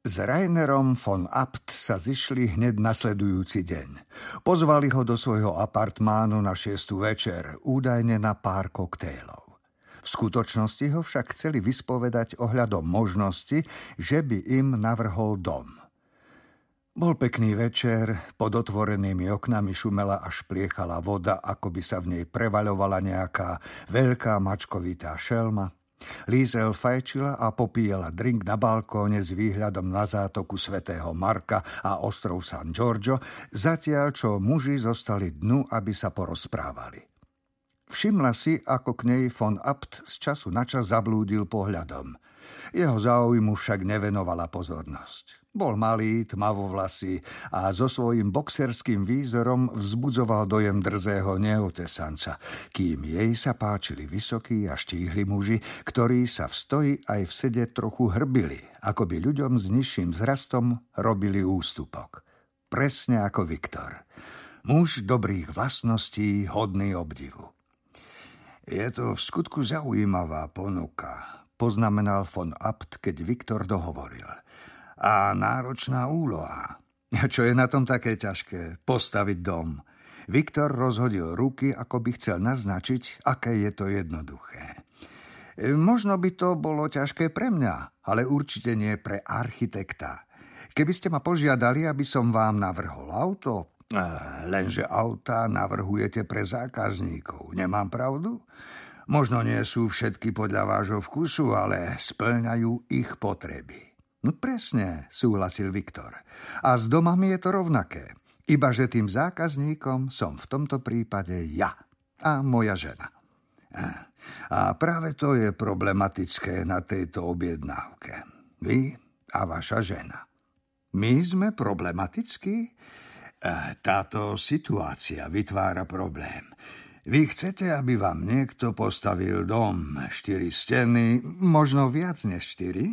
S Rainerom von Abt sa zišli hneď nasledujúci deň. Pozvali ho do svojho apartmánu na šiestu večer, údajne na pár koktejlov. V skutočnosti ho však chceli vyspovedať ohľadom možnosti, že by im navrhol dom. Bol pekný večer, pod otvorenými oknami šumela až pliechala voda, ako by sa v nej prevaľovala nejaká veľká mačkovitá šelma – Lízel fajčila a popíjala drink na balkóne s výhľadom na zátoku svätého Marka a ostrov San Giorgio, zatiaľ čo muži zostali dnu, aby sa porozprávali. Všimla si, ako k nej von Abt z času na čas zablúdil pohľadom. Jeho záujmu však nevenovala pozornosť. Bol malý, tmavovlasý a so svojím boxerským výzorom vzbudzoval dojem drzého neotesanca, kým jej sa páčili vysokí a štíhli muži, ktorí sa v stoji aj v sede trochu hrbili, ako by ľuďom s nižším vzrastom robili ústupok. Presne ako Viktor. Muž dobrých vlastností, hodný obdivu. Je to v skutku zaujímavá ponuka, poznamenal von Abt, keď Viktor dohovoril – a náročná úloha. Čo je na tom také ťažké? Postaviť dom. Viktor rozhodil ruky, ako by chcel naznačiť, aké je to jednoduché. Možno by to bolo ťažké pre mňa, ale určite nie pre architekta. Keby ste ma požiadali, aby som vám navrhol auto, e, lenže auta navrhujete pre zákazníkov. Nemám pravdu? Možno nie sú všetky podľa vášho vkusu, ale splňajú ich potreby. No presne, súhlasil Viktor. A s domami je to rovnaké. Iba že tým zákazníkom som v tomto prípade ja a moja žena. A práve to je problematické na tejto objednávke. Vy a vaša žena. My sme problematickí? Táto situácia vytvára problém. Vy chcete, aby vám niekto postavil dom, štyri steny, možno viac než štyri,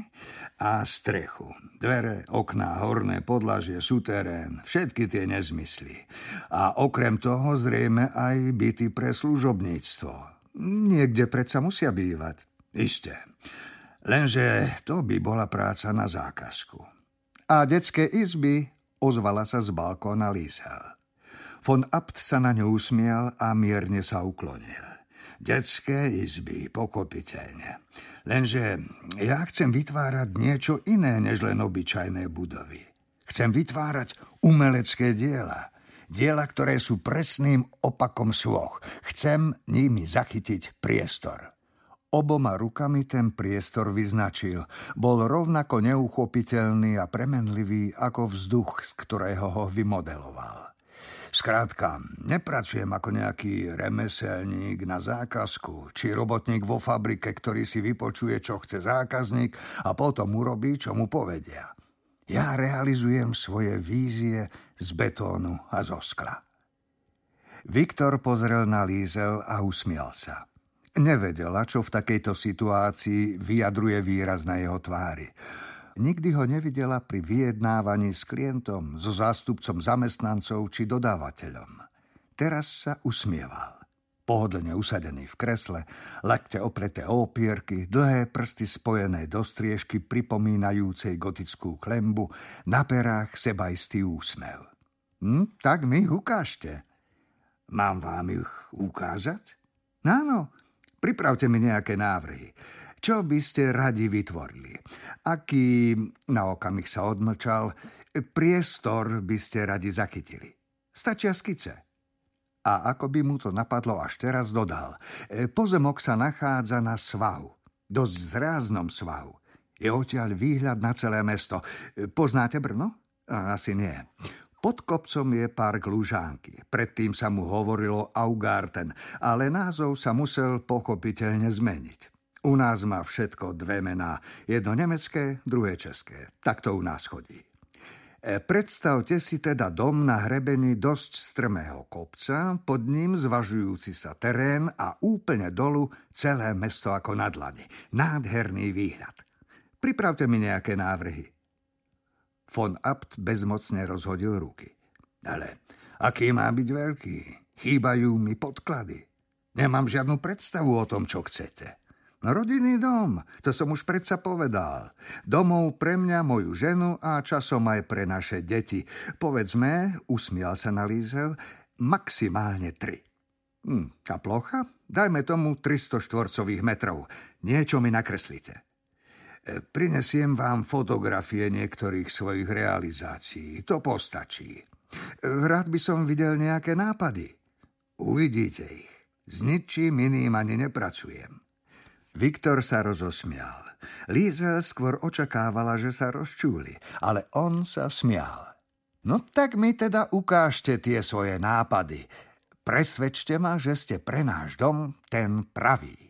a strechu. Dvere, okná, horné podlažie, suterén, všetky tie nezmysly. A okrem toho zrejme aj byty pre služobníctvo. Niekde predsa musia bývať. Isté. Lenže to by bola práca na zákazku. A detské izby ozvala sa z balkóna Lísel. Von Abt sa na ňu usmial a mierne sa uklonil. Detské izby, pokopiteľne. Lenže ja chcem vytvárať niečo iné, než len obyčajné budovy. Chcem vytvárať umelecké diela. Diela, ktoré sú presným opakom svoch. Chcem nimi zachytiť priestor. Oboma rukami ten priestor vyznačil. Bol rovnako neuchopiteľný a premenlivý ako vzduch, z ktorého ho vymodeloval. Skrátka, nepracujem ako nejaký remeselník na zákazku, či robotník vo fabrike, ktorý si vypočuje, čo chce zákazník a potom urobí, čo mu povedia. Ja realizujem svoje vízie z betónu a zo skla. Viktor pozrel na Lízel a usmial sa. Nevedela, čo v takejto situácii vyjadruje výraz na jeho tvári. Nikdy ho nevidela pri vyjednávaní s klientom, so zástupcom zamestnancov či dodávateľom. Teraz sa usmieval. Pohodlne usadený v kresle, lakte opreté opierky, dlhé prsty spojené do striežky pripomínajúcej gotickú klembu, na perách sebajstý úsmev. Hm, tak mi ich ukážte. Mám vám ich ukázať? Áno, pripravte mi nejaké návrhy. Čo by ste radi vytvorili? Aký, na okamih sa odmlčal, priestor by ste radi zachytili? Stačia skice. A ako by mu to napadlo až teraz, dodal. Pozemok sa nachádza na svahu. Dosť zráznom svahu. Je odtiaľ výhľad na celé mesto. Poznáte Brno? Asi nie. Pod kopcom je park Lužánky. Predtým sa mu hovorilo Augarten, ale názov sa musel pochopiteľne zmeniť. U nás má všetko dve mená. Jedno nemecké, druhé české. Tak to u nás chodí. E, predstavte si teda dom na hrebení dosť strmého kopca, pod ním zvažujúci sa terén a úplne dolu celé mesto ako na dlani. Nádherný výhľad. Pripravte mi nejaké návrhy. Von Abt bezmocne rozhodil ruky. Ale aký má byť veľký? Chýbajú mi podklady. Nemám žiadnu predstavu o tom, čo chcete. Rodinný dom, to som už predsa povedal. Domov pre mňa, moju ženu a časom aj pre naše deti. Povedzme, usmial sa na Lízel, maximálne tri. Hm, a plocha? Dajme tomu 300 štvorcových metrov. Niečo mi nakreslite. E, prinesiem vám fotografie niektorých svojich realizácií. To postačí. E, rád by som videl nejaké nápady. Uvidíte ich. S ničím iným ani nepracujem. Viktor sa rozosmial. Líza skôr očakávala, že sa rozčúli, ale on sa smial. No tak mi teda ukážte tie svoje nápady. Presvedčte ma, že ste pre náš dom ten pravý.